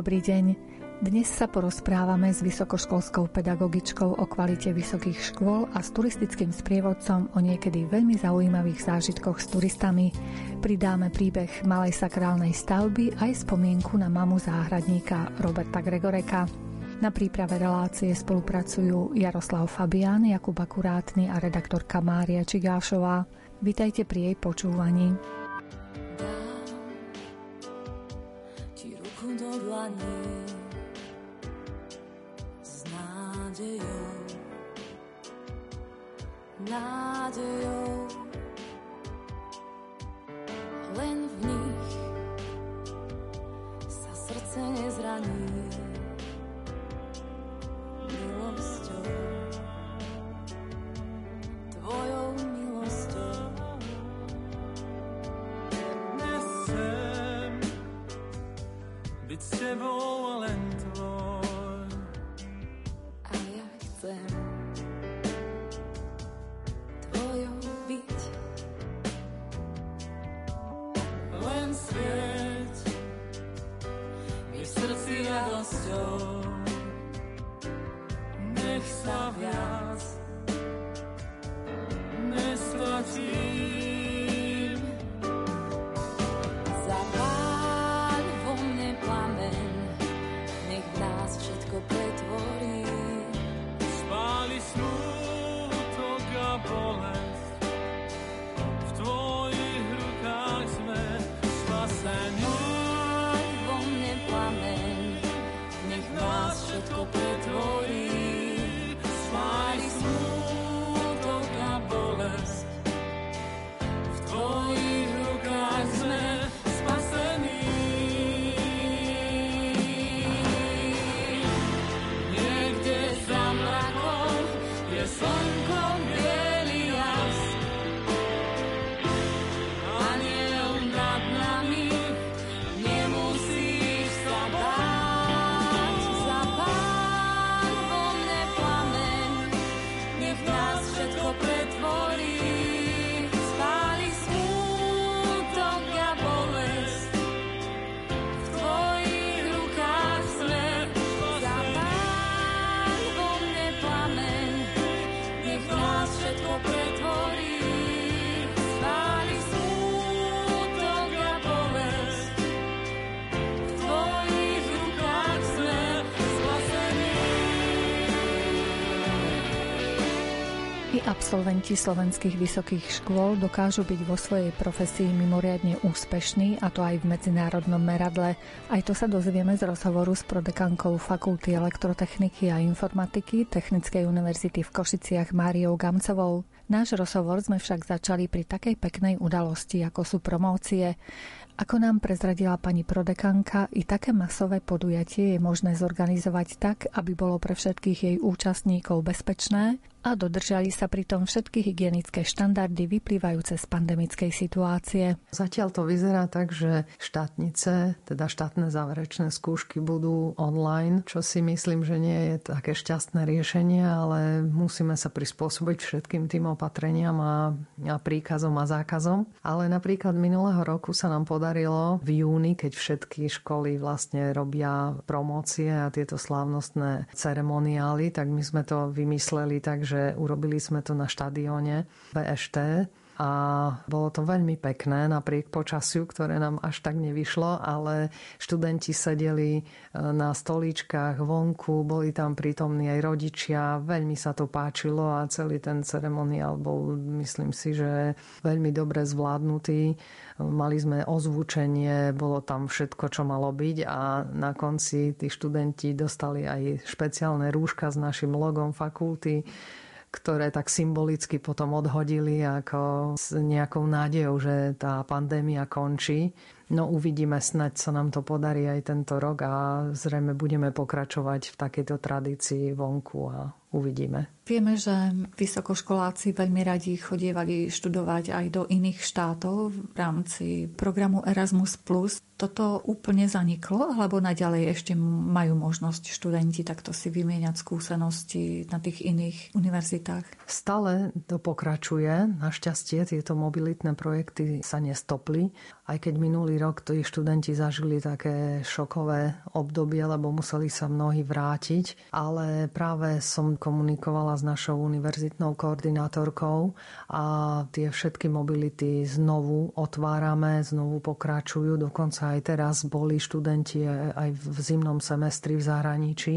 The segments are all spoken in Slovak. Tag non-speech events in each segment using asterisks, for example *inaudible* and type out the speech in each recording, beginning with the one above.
Dobrý deň. Dnes sa porozprávame s vysokoškolskou pedagogičkou o kvalite vysokých škôl a s turistickým sprievodcom o niekedy veľmi zaujímavých zážitkoch s turistami. Pridáme príbeh malej sakrálnej stavby aj spomienku na mamu záhradníka Roberta Gregoreka. Na príprave relácie spolupracujú Jaroslav Fabián, Jakub Akurátny a redaktorka Mária Čigášová. Vítajte pri jej počúvaní. Nádejou. Len v nich sa srdce nezraní milosťou. Tvojou milosťou. Byť s Absolventi slovenských vysokých škôl dokážu byť vo svojej profesii mimoriadne úspešní, a to aj v medzinárodnom meradle. Aj to sa dozvieme z rozhovoru s prodekankou Fakulty elektrotechniky a informatiky Technickej univerzity v Košiciach Máriou Gamcovou. Náš rozhovor sme však začali pri takej peknej udalosti, ako sú promócie. Ako nám prezradila pani prodekanka, i také masové podujatie je možné zorganizovať tak, aby bolo pre všetkých jej účastníkov bezpečné a dodržali sa pritom všetky hygienické štandardy vyplývajúce z pandemickej situácie. Zatiaľ to vyzerá tak, že štátnice, teda štátne záverečné skúšky budú online, čo si myslím, že nie je také šťastné riešenie, ale musíme sa prispôsobiť všetkým tým opatreniam a, a príkazom a zákazom. Ale napríklad minulého roku sa nám podarilo v júni, keď všetky školy vlastne robia promócie a tieto slávnostné ceremoniály, tak my sme to vymysleli tak, že urobili sme to na štadióne BŠT a bolo to veľmi pekné napriek počasiu, ktoré nám až tak nevyšlo, ale študenti sedeli e, na stoličkách vonku, boli tam prítomní aj rodičia, veľmi sa to páčilo a celý ten ceremoniál bol, myslím si, že veľmi dobre zvládnutý. Mali sme ozvučenie, bolo tam všetko, čo malo byť a na konci tí študenti dostali aj špeciálne rúška s našim logom fakulty ktoré tak symbolicky potom odhodili ako s nejakou nádejou, že tá pandémia končí. No uvidíme, snať sa nám to podarí aj tento rok a zrejme budeme pokračovať v takejto tradícii vonku a uvidíme. Vieme, že vysokoškoláci veľmi radi chodievali študovať aj do iných štátov v rámci programu Erasmus+. Toto úplne zaniklo, alebo naďalej ešte majú možnosť študenti takto si vymieňať skúsenosti na tých iných univerzitách? Stále to pokračuje. Našťastie tieto mobilitné projekty sa nestopli. aj keď minulý rok tí študenti zažili také šokové obdobie, lebo museli sa mnohí vrátiť, ale práve som komunikovala s našou univerzitnou koordinátorkou a tie všetky mobility znovu otvárame, znovu pokračujú. Dokonca aj teraz boli študenti aj v zimnom semestri v zahraničí,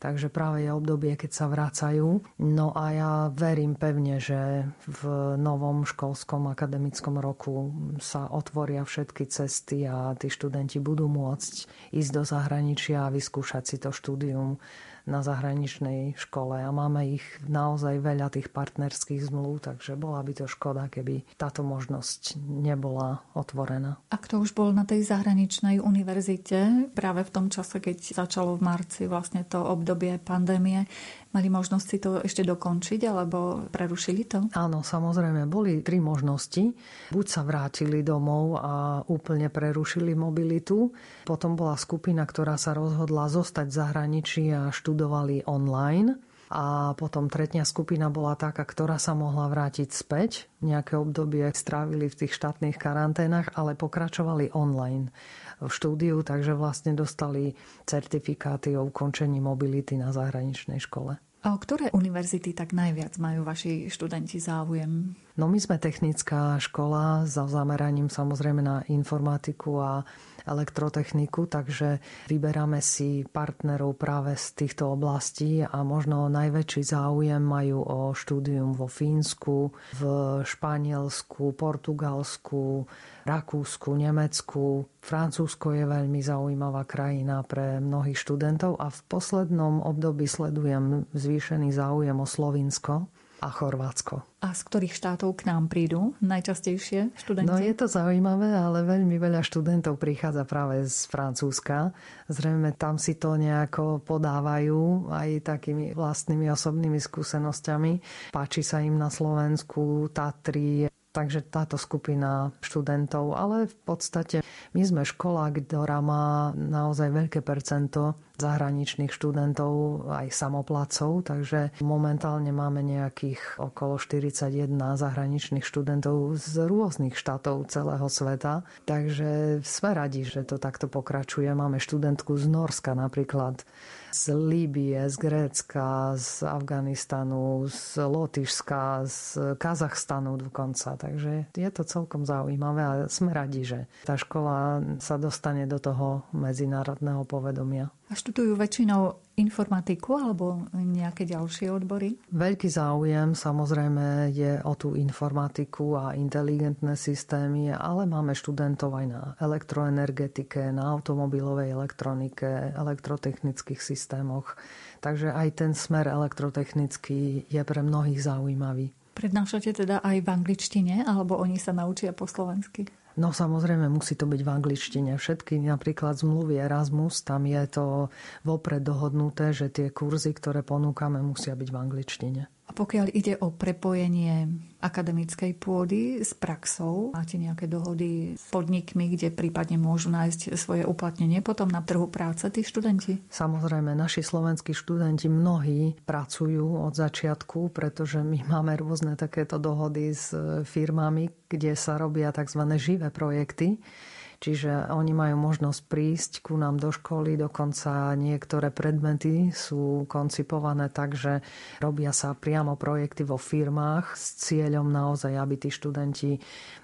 takže práve je obdobie, keď sa vracajú. No a ja verím pevne, že v novom školskom akademickom roku sa otvoria všetky cesty a tí študenti budú môcť ísť do zahraničia a vyskúšať si to štúdium na zahraničnej škole a máme ich naozaj veľa tých partnerských zmluv, takže bola by to škoda, keby táto možnosť nebola otvorená. A kto už bol na tej zahraničnej univerzite práve v tom čase, keď začalo v marci vlastne to obdobie pandémie, Mali možnosť si to ešte dokončiť alebo prerušili to? Áno, samozrejme, boli tri možnosti. Buď sa vrátili domov a úplne prerušili mobilitu. Potom bola skupina, ktorá sa rozhodla zostať v zahraničí a študovali online. A potom tretia skupina bola taká, ktorá sa mohla vrátiť späť. Nejaké obdobie strávili v tých štátnych karanténach, ale pokračovali online štúdiu, takže vlastne dostali certifikáty o ukončení mobility na zahraničnej škole. A o ktoré univerzity tak najviac majú vaši študenti záujem? No my sme technická škola za zameraním samozrejme na informatiku a elektrotechniku, takže vyberáme si partnerov práve z týchto oblastí a možno najväčší záujem majú o štúdium vo Fínsku, v Španielsku, Portugalsku, Rakúsku, Nemecku. Francúzsko je veľmi zaujímavá krajina pre mnohých študentov a v poslednom období sledujem zvýšený záujem o Slovinsko a Chorvátsko. A z ktorých štátov k nám prídu najčastejšie študenti? No je to zaujímavé, ale veľmi veľa študentov prichádza práve z Francúzska. Zrejme tam si to nejako podávajú aj takými vlastnými osobnými skúsenosťami. Páči sa im na Slovensku, Tatry, Takže táto skupina študentov, ale v podstate my sme škola, ktorá má naozaj veľké percento zahraničných študentov, aj samoplacov, takže momentálne máme nejakých okolo 41 zahraničných študentov z rôznych štátov celého sveta. Takže sme radi, že to takto pokračuje. Máme študentku z Norska napríklad, z Líbie, z Grécka, z Afganistanu, z Lotyšska, z Kazachstanu dokonca. Takže je to celkom zaujímavé a sme radi, že tá škola sa dostane do toho medzinárodného povedomia. Študujú väčšinou informatiku alebo nejaké ďalšie odbory? Veľký záujem samozrejme je o tú informatiku a inteligentné systémy, ale máme študentov aj na elektroenergetike, na automobilovej elektronike, elektrotechnických systémoch. Takže aj ten smer elektrotechnický je pre mnohých zaujímavý. Prednášate teda aj v angličtine, alebo oni sa naučia po slovensky? No samozrejme musí to byť v angličtine. Všetky napríklad zmluvy Erasmus, tam je to vopred dohodnuté, že tie kurzy, ktoré ponúkame, musia byť v angličtine. Pokiaľ ide o prepojenie akademickej pôdy s praxou, máte nejaké dohody s podnikmi, kde prípadne môžu nájsť svoje uplatnenie potom na trhu práce tí študenti? Samozrejme, naši slovenskí študenti mnohí pracujú od začiatku, pretože my máme rôzne takéto dohody s firmami, kde sa robia tzv. živé projekty Čiže oni majú možnosť prísť ku nám do školy, dokonca niektoré predmety sú koncipované tak, že robia sa priamo projekty vo firmách s cieľom naozaj, aby tí študenti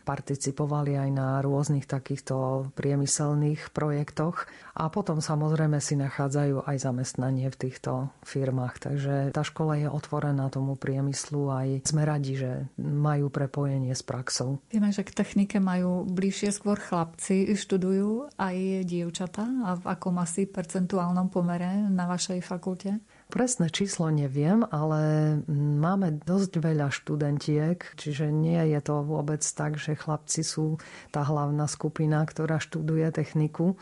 participovali aj na rôznych takýchto priemyselných projektoch a potom samozrejme si nachádzajú aj zamestnanie v týchto firmách. Takže tá škola je otvorená tomu priemyslu aj sme radi, že majú prepojenie s praxou. Vieme, že k technike majú bližšie skôr chlapci, študujú aj dievčatá a v akom asi percentuálnom pomere na vašej fakulte? Presné číslo neviem, ale máme dosť veľa študentiek, čiže nie je to vôbec tak, že chlapci sú tá hlavná skupina, ktorá študuje techniku.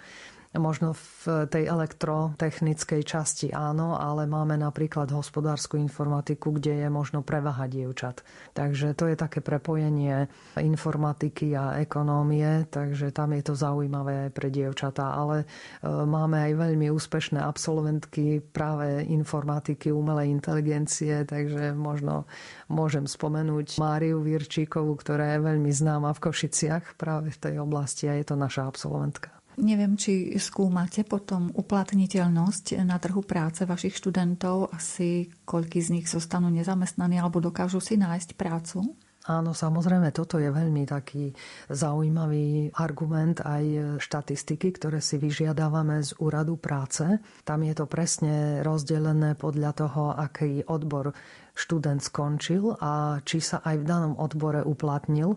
Možno v tej elektrotechnickej časti áno, ale máme napríklad hospodárskú informatiku, kde je možno prevaha dievčat. Takže to je také prepojenie informatiky a ekonómie, takže tam je to zaujímavé aj pre dievčatá. Ale e, máme aj veľmi úspešné absolventky práve informatiky, umelej inteligencie, takže možno môžem spomenúť Máriu Virčíkovú, ktorá je veľmi známa v Košiciach práve v tej oblasti a je to naša absolventka. Neviem, či skúmate potom uplatniteľnosť na trhu práce vašich študentov. Asi koľký z nich zostanú nezamestnaní alebo dokážu si nájsť prácu? Áno, samozrejme, toto je veľmi taký zaujímavý argument aj štatistiky, ktoré si vyžiadávame z úradu práce. Tam je to presne rozdelené podľa toho, aký odbor študent skončil a či sa aj v danom odbore uplatnil.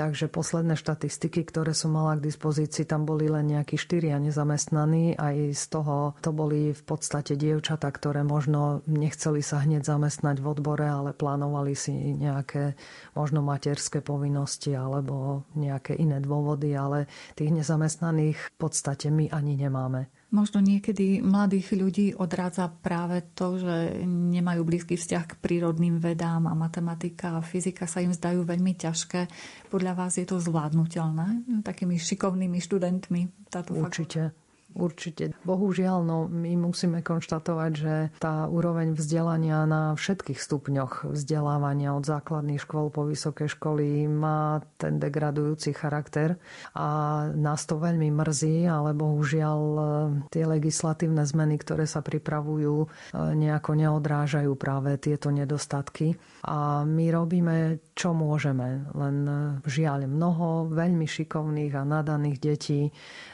Takže posledné štatistiky, ktoré som mala k dispozícii, tam boli len nejakí štyria nezamestnaní. Aj z toho to boli v podstate dievčata, ktoré možno nechceli sa hneď zamestnať v odbore, ale plánovali si nejaké možno materské povinnosti alebo nejaké iné dôvody, ale tých nezamestnaných v podstate my ani nemáme. Možno niekedy mladých ľudí odrádza práve to, že nemajú blízky vzťah k prírodným vedám a matematika a fyzika sa im zdajú veľmi ťažké. Podľa vás je to zvládnutelné takými šikovnými študentmi? Táto Určite. Fakulta? Určite. Bohužiaľ, no, my musíme konštatovať, že tá úroveň vzdelania na všetkých stupňoch vzdelávania od základných škôl po vysoké školy má ten degradujúci charakter a nás to veľmi mrzí, ale bohužiaľ e, tie legislatívne zmeny, ktoré sa pripravujú, e, nejako neodrážajú práve tieto nedostatky. A my robíme, čo môžeme. Len e, žiaľ, mnoho veľmi šikovných a nadaných detí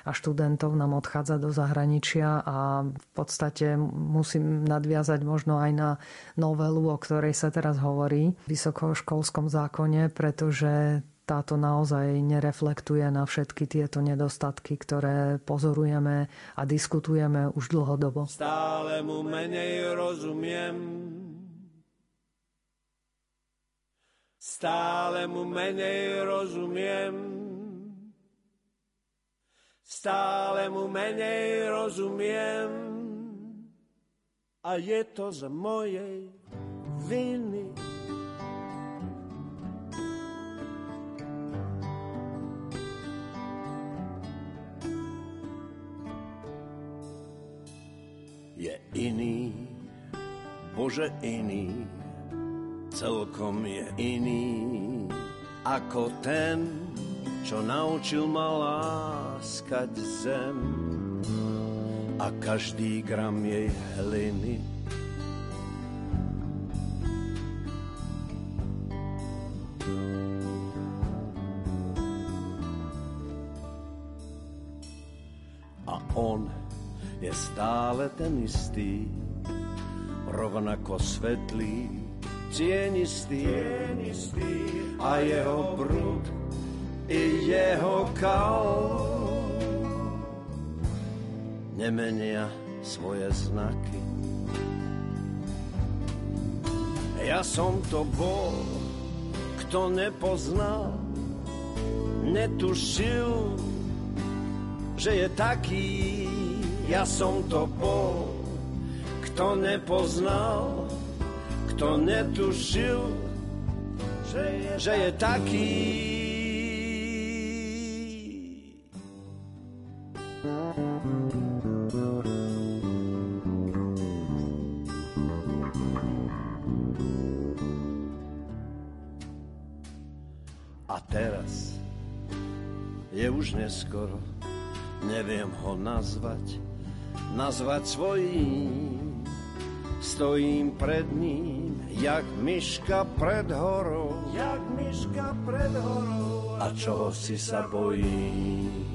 a študentov nám odchádza do zahraničia a v podstate musím nadviazať možno aj na novelu, o ktorej sa teraz hovorí v vysokoškolskom zákone, pretože táto naozaj nereflektuje na všetky tieto nedostatky, ktoré pozorujeme a diskutujeme už dlhodobo. Stále mu menej rozumiem. Stále mu menej rozumiem. Stále mu menej rozumiem. A je to z mojej viny. Je iný, Bože iný, celkom je iný ako ten, čo naučil ma láskať zem a každý gram jej hliny. A on je stále ten istý, rovnako svetlý, cienistý a jeho brud i jeho kal nemenia svoje znaky. Ja som to bol, kto nepoznal, netušil, že je taký. Ja som to bol, kto nepoznal, kto netušil, že je, že je taký. už neskoro, neviem ho nazvať, nazvať svojím. Stojím pred ním, jak myška pred horou, jak myška pred horou, a čoho si sa bojím.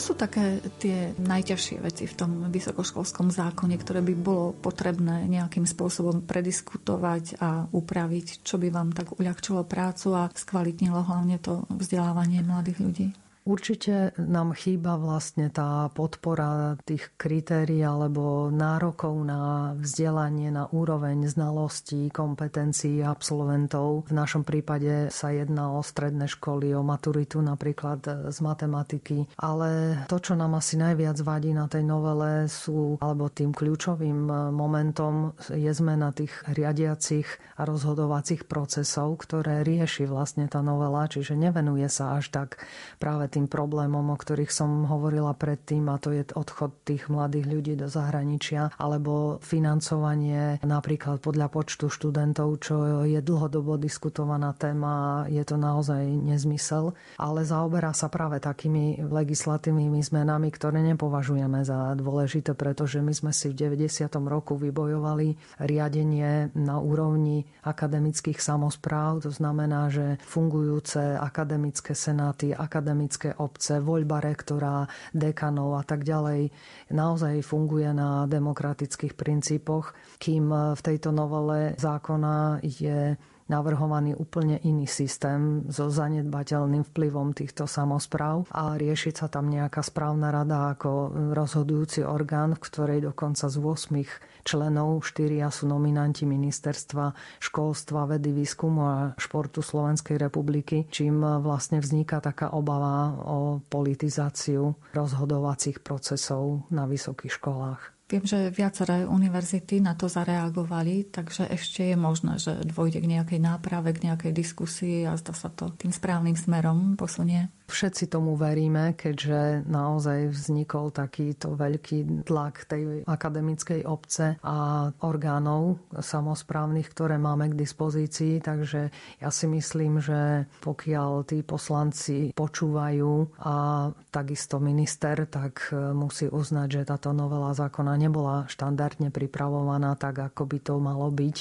Čo sú také tie najťažšie veci v tom vysokoškolskom zákone, ktoré by bolo potrebné nejakým spôsobom prediskutovať a upraviť? Čo by vám tak uľahčilo prácu a skvalitnilo hlavne to vzdelávanie mladých ľudí? Určite nám chýba vlastne tá podpora tých kritérií alebo nárokov na vzdelanie, na úroveň znalostí, kompetencií absolventov. V našom prípade sa jedná o stredné školy, o maturitu napríklad z matematiky. Ale to, čo nám asi najviac vadí na tej novele sú, alebo tým kľúčovým momentom je zmena tých riadiacich a rozhodovacích procesov, ktoré rieši vlastne tá novela, čiže nevenuje sa až tak práve tým problémom, o ktorých som hovorila predtým, a to je odchod tých mladých ľudí do zahraničia, alebo financovanie napríklad podľa počtu študentov, čo je dlhodobo diskutovaná téma, je to naozaj nezmysel, ale zaoberá sa práve takými legislatívnymi zmenami, ktoré nepovažujeme za dôležité, pretože my sme si v 90. roku vybojovali riadenie na úrovni akademických samozpráv, to znamená, že fungujúce akademické senáty, akademické mestské obce, voľba rektora, dekanov a tak ďalej naozaj funguje na demokratických princípoch, kým v tejto novele zákona je navrhovaný úplne iný systém so zanedbateľným vplyvom týchto samozpráv a riešiť sa tam nejaká správna rada ako rozhodujúci orgán, v ktorej dokonca z 8 členov štyria sú nominanti ministerstva školstva, vedy, výskumu a športu Slovenskej republiky, čím vlastne vzniká taká obava o politizáciu rozhodovacích procesov na vysokých školách. Viem, že viaceré univerzity na to zareagovali, takže ešte je možné, že dôjde k nejakej náprave, k nejakej diskusii a zda sa to tým správnym smerom posunie. Všetci tomu veríme, keďže naozaj vznikol takýto veľký tlak tej akademickej obce a orgánov samozprávnych, ktoré máme k dispozícii. Takže ja si myslím, že pokiaľ tí poslanci počúvajú a takisto minister, tak musí uznať, že táto novela zákona nebola štandardne pripravovaná tak, ako by to malo byť.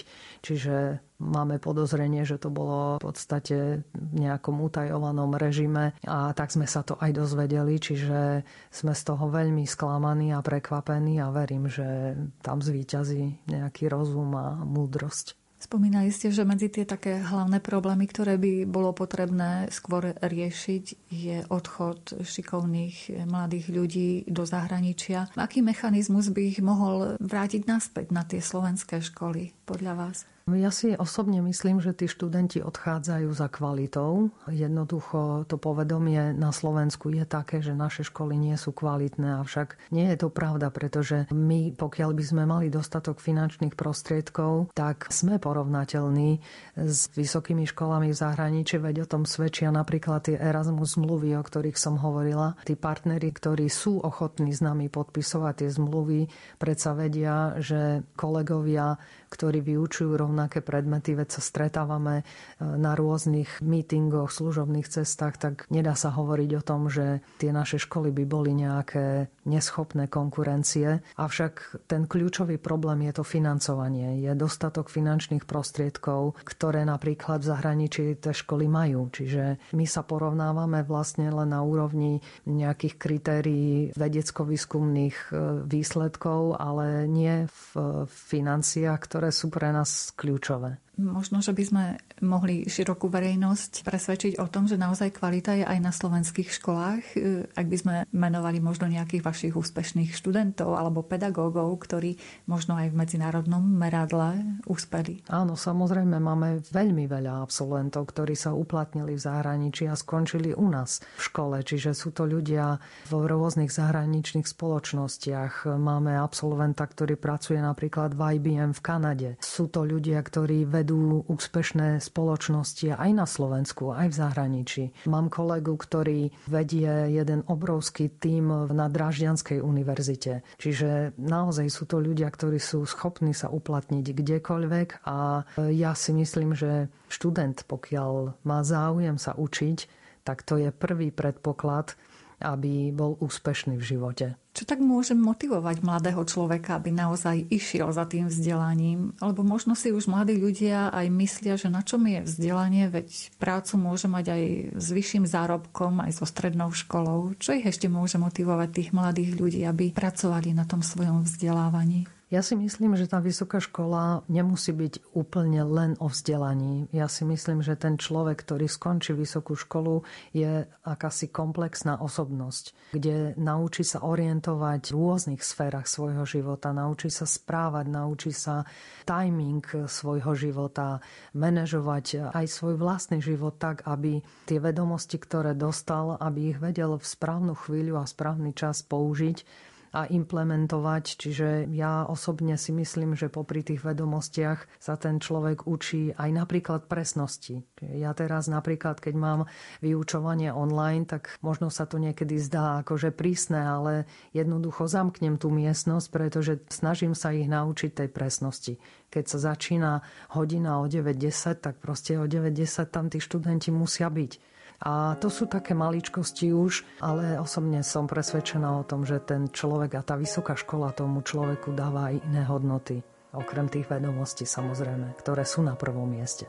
Čiže Máme podozrenie, že to bolo v podstate v nejakom utajovanom režime a tak sme sa to aj dozvedeli, čiže sme z toho veľmi sklamaní a prekvapení a verím, že tam zvíťazí nejaký rozum a múdrosť. Spomínali ste, že medzi tie také hlavné problémy, ktoré by bolo potrebné skôr riešiť, je odchod šikovných mladých ľudí do zahraničia. Aký mechanizmus by ich mohol vrátiť naspäť na tie slovenské školy podľa vás? Ja si osobne myslím, že tí študenti odchádzajú za kvalitou. Jednoducho to povedomie na Slovensku je také, že naše školy nie sú kvalitné, avšak nie je to pravda, pretože my, pokiaľ by sme mali dostatok finančných prostriedkov, tak sme porovnateľní s vysokými školami v zahraničí, veď o tom svedčia napríklad tie Erasmus zmluvy, o ktorých som hovorila. Tí partneri, ktorí sú ochotní s nami podpisovať tie zmluvy, predsa vedia, že kolegovia ktorí vyučujú rovnaké predmety, veď sa stretávame e, na rôznych mítingoch, služobných cestách, tak nedá sa hovoriť o tom, že tie naše školy by boli nejaké neschopné konkurencie. Avšak ten kľúčový problém je to financovanie. Je dostatok finančných prostriedkov, ktoré napríklad v zahraničí tie školy majú. Čiže my sa porovnávame vlastne len na úrovni nejakých kritérií vedecko-výskumných e, výsledkov, ale nie v financiách, ktoré ktoré sú pre nás kľúčové. Možno, že by sme mohli širokú verejnosť presvedčiť o tom, že naozaj kvalita je aj na slovenských školách. E, ak by sme menovali možno nejakých vašich úspešných študentov alebo pedagógov, ktorí možno aj v medzinárodnom meradle uspeli. Áno, samozrejme máme veľmi veľa absolventov, ktorí sa uplatnili v zahraničí a skončili u nás v škole. Čiže sú to ľudia v rôznych zahraničných spoločnostiach. Máme absolventa, ktorý pracuje napríklad v IBM v Kanade. Sú to ľudia, ktorí vedú vedú úspešné spoločnosti aj na Slovensku, aj v zahraničí. Mám kolegu, ktorý vedie jeden obrovský tím na Drážďanskej univerzite. Čiže naozaj sú to ľudia, ktorí sú schopní sa uplatniť kdekoľvek a ja si myslím, že študent, pokiaľ má záujem sa učiť, tak to je prvý predpoklad aby bol úspešný v živote. Čo tak môže motivovať mladého človeka, aby naozaj išiel za tým vzdelaním? Alebo možno si už mladí ľudia aj myslia, že na čom je vzdelanie, veď prácu môže mať aj s vyšším zárobkom, aj so strednou školou. Čo ich ešte môže motivovať tých mladých ľudí, aby pracovali na tom svojom vzdelávaní? Ja si myslím, že tá vysoká škola nemusí byť úplne len o vzdelaní. Ja si myslím, že ten človek, ktorý skončí vysokú školu, je akási komplexná osobnosť, kde naučí sa orientovať v rôznych sférach svojho života, naučí sa správať, naučí sa timing svojho života, manažovať aj svoj vlastný život tak, aby tie vedomosti, ktoré dostal, aby ich vedel v správnu chvíľu a správny čas použiť a implementovať. Čiže ja osobne si myslím, že popri tých vedomostiach sa ten človek učí aj napríklad presnosti. Ja teraz napríklad, keď mám vyučovanie online, tak možno sa to niekedy zdá akože prísne, ale jednoducho zamknem tú miestnosť, pretože snažím sa ich naučiť tej presnosti. Keď sa začína hodina o 9.10, tak proste o 9.10 tam tí študenti musia byť. A to sú také maličkosti už, ale osobne som presvedčená o tom, že ten človek a tá vysoká škola tomu človeku dáva aj iné hodnoty. Okrem tých vedomostí samozrejme, ktoré sú na prvom mieste.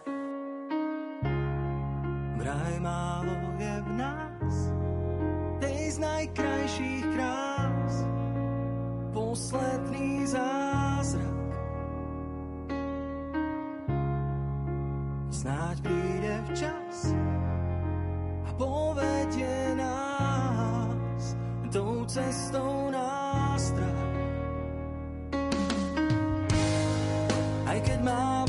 Vraj málo je v nás, tej z najkrajších krás, posledný zázrak. Snáď príde včas, cestou nástrah. Aj keď mávam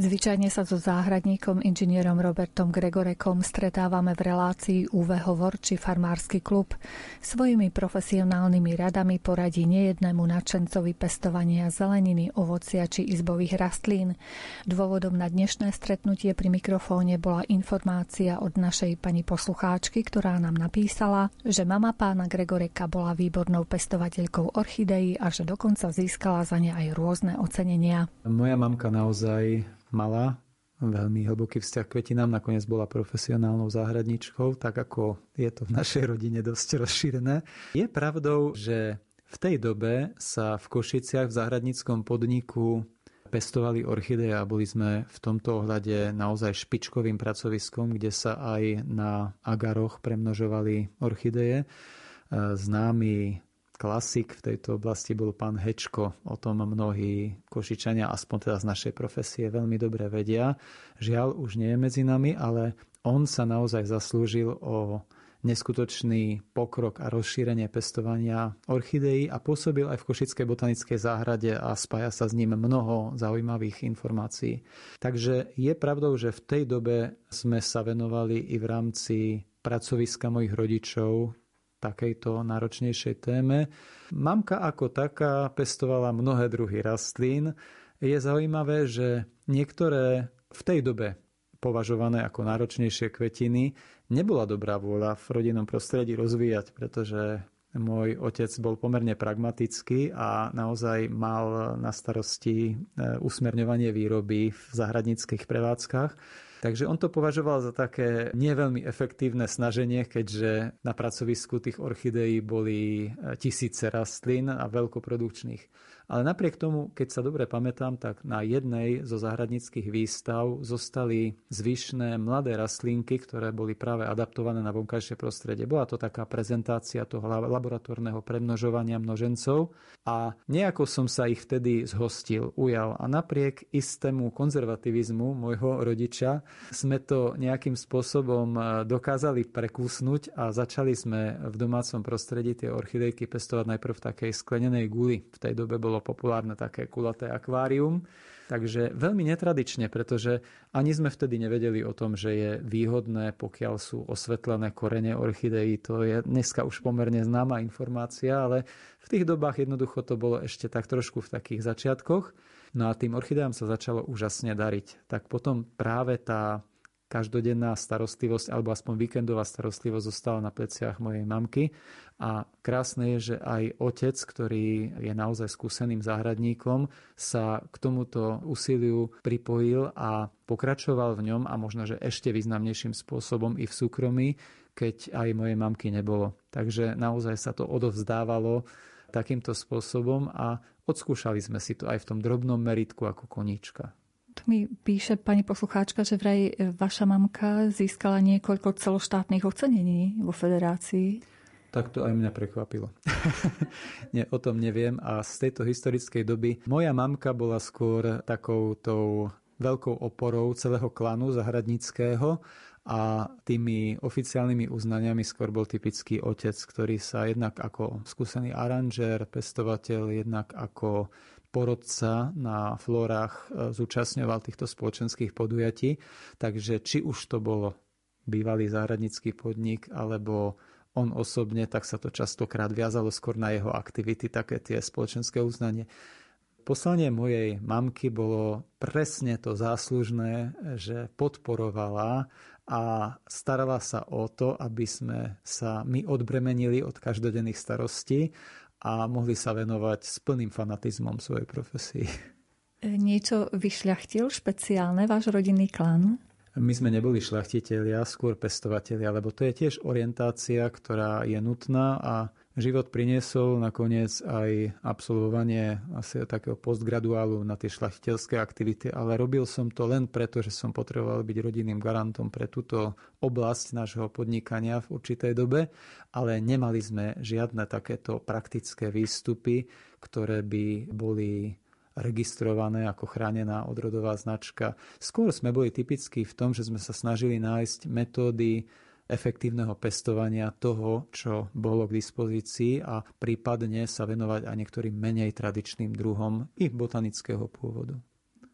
Zvyčajne sa so záhradníkom inžinierom Robertom Gregorekom stretávame v relácii UV Hovor či Farmársky klub. Svojimi profesionálnymi radami poradí nejednému nadšencovi pestovania zeleniny, ovocia či izbových rastlín. Dôvodom na dnešné stretnutie pri mikrofóne bola informácia od našej pani poslucháčky, ktorá nám napísala, že mama pána Gregoreka bola výbornou pestovateľkou orchideí a že dokonca získala za ne aj rôzne ocenenia. Moja mamka naozaj mala veľmi hlboký vzťah k kvetinám, nakoniec bola profesionálnou záhradničkou, tak ako je to v našej rodine dosť rozšírené. Je pravdou, že v tej dobe sa v Košiciach v záhradníckom podniku pestovali orchideje a boli sme v tomto ohľade naozaj špičkovým pracoviskom, kde sa aj na agaroch premnožovali orchideje. Známy klasik v tejto oblasti bol pán Hečko. O tom mnohí košičania, aspoň teda z našej profesie, veľmi dobre vedia. Žiaľ, už nie je medzi nami, ale on sa naozaj zaslúžil o neskutočný pokrok a rozšírenie pestovania orchideí a pôsobil aj v Košickej botanickej záhrade a spája sa s ním mnoho zaujímavých informácií. Takže je pravdou, že v tej dobe sme sa venovali i v rámci pracoviska mojich rodičov takejto náročnejšej téme. Mamka ako taká pestovala mnohé druhy rastlín. Je zaujímavé, že niektoré v tej dobe považované ako náročnejšie kvetiny nebola dobrá vôľa v rodinnom prostredí rozvíjať, pretože môj otec bol pomerne pragmatický a naozaj mal na starosti e, usmerňovanie výroby v zahradníckých prevádzkach Takže on to považoval za také neveľmi efektívne snaženie, keďže na pracovisku tých orchideí boli e, tisíce rastlín a veľkoprodukčných. Ale napriek tomu, keď sa dobre pamätám, tak na jednej zo záhradníckých výstav zostali zvyšné mladé rastlinky, ktoré boli práve adaptované na vonkajšie prostredie. Bola to taká prezentácia toho laboratórneho premnožovania množencov a nejako som sa ich vtedy zhostil, ujal. A napriek istému konzervativizmu môjho rodiča sme to nejakým spôsobom e, dokázali prekúsnuť a začali sme v domácom prostredí tie orchidejky pestovať najprv v takej sklenenej guli. V tej dobe bolo populárne také kulaté akvárium. Takže veľmi netradične, pretože ani sme vtedy nevedeli o tom, že je výhodné, pokiaľ sú osvetlené korene orchideí. To je dneska už pomerne známa informácia, ale v tých dobách jednoducho to bolo ešte tak trošku v takých začiatkoch. No a tým orchideám sa začalo úžasne dariť. Tak potom práve tá každodenná starostlivosť alebo aspoň víkendová starostlivosť zostala na pleciach mojej mamky. A krásne je, že aj otec, ktorý je naozaj skúseným záhradníkom, sa k tomuto úsiliu pripojil a pokračoval v ňom a možno, že ešte významnejším spôsobom i v súkromí, keď aj mojej mamky nebolo. Takže naozaj sa to odovzdávalo takýmto spôsobom a odskúšali sme si to aj v tom drobnom meritku ako koníčka. Tu mi píše pani poslucháčka, že vraj vaša mamka získala niekoľko celoštátnych ocenení vo federácii. Tak to aj mňa prekvapilo. *laughs* Nie, o tom neviem. A z tejto historickej doby moja mamka bola skôr takou tou veľkou oporou celého klanu zahradníckého a tými oficiálnymi uznaniami skôr bol typický otec, ktorý sa jednak ako skúsený aranžér, pestovateľ, jednak ako porodca na flórach e, zúčastňoval týchto spoločenských podujatí. Takže či už to bolo bývalý záhradnícky podnik alebo on osobne, tak sa to častokrát viazalo skôr na jeho aktivity, také tie spoločenské uznanie. Poslanie mojej mamky bolo presne to záslužné, že podporovala a starala sa o to, aby sme sa my odbremenili od každodenných starostí a mohli sa venovať s plným fanatizmom svojej profesii. E, niečo vyšľachtil špeciálne váš rodinný klan? My sme neboli šľachtitelia, skôr pestovatelia, lebo to je tiež orientácia, ktorá je nutná a život priniesol nakoniec aj absolvovanie asi takého postgraduálu na tie šlachtiteľské aktivity, ale robil som to len preto, že som potreboval byť rodinným garantom pre túto oblasť nášho podnikania v určitej dobe, ale nemali sme žiadne takéto praktické výstupy, ktoré by boli registrované ako chránená odrodová značka. Skôr sme boli typickí v tom, že sme sa snažili nájsť metódy efektívneho pestovania toho, čo bolo k dispozícii a prípadne sa venovať aj niektorým menej tradičným druhom ich botanického pôvodu.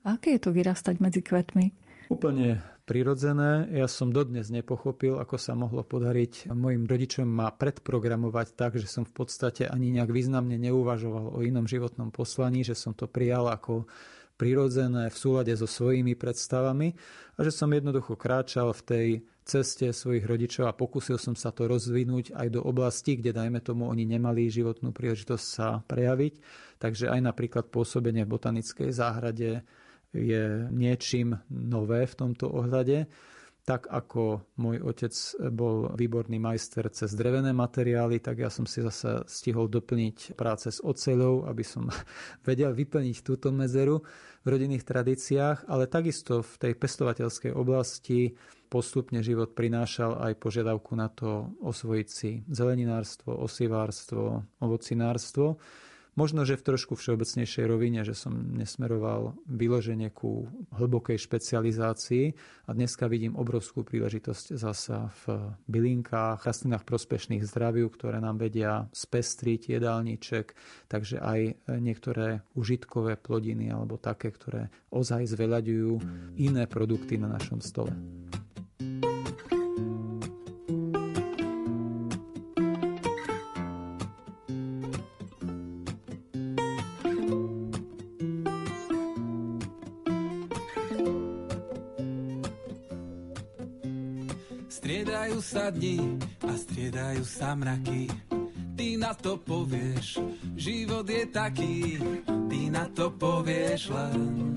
Aké je to vyrastať medzi kvetmi? Úplne prirodzené. Ja som dodnes nepochopil, ako sa mohlo podariť mojim rodičom ma predprogramovať tak, že som v podstate ani nejak významne neuvažoval o inom životnom poslaní, že som to prijal ako prirodzené v súlade so svojimi predstavami a že som jednoducho kráčal v tej ceste svojich rodičov a pokúsil som sa to rozvinúť aj do oblasti, kde dajme tomu oni nemali životnú príležitosť sa prejaviť. Takže aj napríklad pôsobenie v botanickej záhrade je niečím nové v tomto ohľade. Tak ako môj otec bol výborný majster cez drevené materiály, tak ja som si zase stihol doplniť práce s oceľou, aby som *laughs* vedel vyplniť túto medzeru v rodinných tradíciách, ale takisto v tej pestovateľskej oblasti postupne život prinášal aj požiadavku na to osvojiť si zeleninárstvo, osivárstvo, ovocinárstvo. Možno, že v trošku všeobecnejšej rovine, že som nesmeroval vyloženie ku hlbokej špecializácii a dneska vidím obrovskú príležitosť zasa v bylinkách, rastlinách prospešných zdraviu, ktoré nám vedia spestriť jedálniček, takže aj niektoré užitkové plodiny alebo také, ktoré ozaj zveľaďujú iné produkty na našom stole. Dni a striedajú sa mraky. Ty na to povieš, život je taký, ty na to povieš len,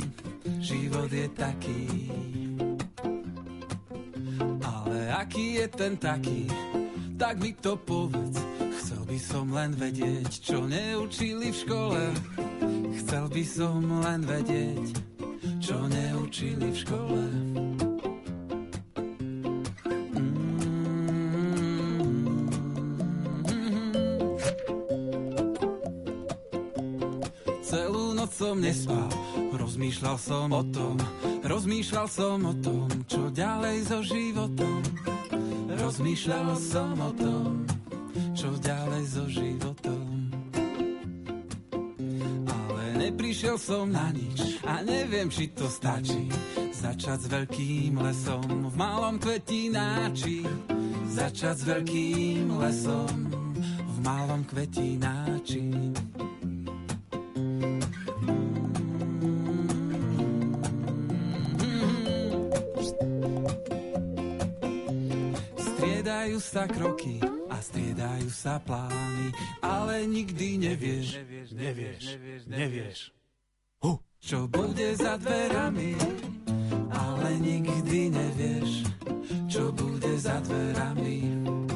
život je taký. Ale aký je ten taký, tak mi to povedz, chcel by som len vedieť, čo neučili v škole. Chcel by som len vedieť, čo neučili v škole. Rozmýšľal som o tom, rozmýšľal som o tom, čo ďalej so životom. Rozmýšľal som o tom, čo ďalej so životom. Ale neprišiel som na nič a neviem, či to stačí. Začať s veľkým lesom v malom kvetináči. Začať s veľkým lesom v malom kvetináči. Sa kroky a striedajú sa plány, ale nikdy nevieš, nevieš, nevieš, nevieš, nevieš. Huh. Čo bude za dverami, ale nikdy nevieš, čo bude za dverami.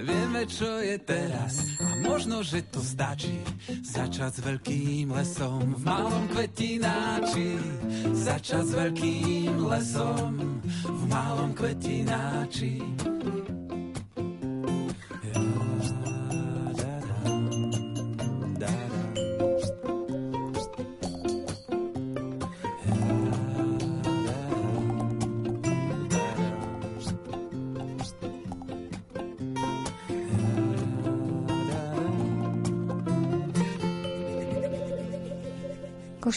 Vieme, čo je teraz a možno, že to stačí. Začať s veľkým lesom v malom kvetináči. Začať s veľkým lesom v malom kvetináči.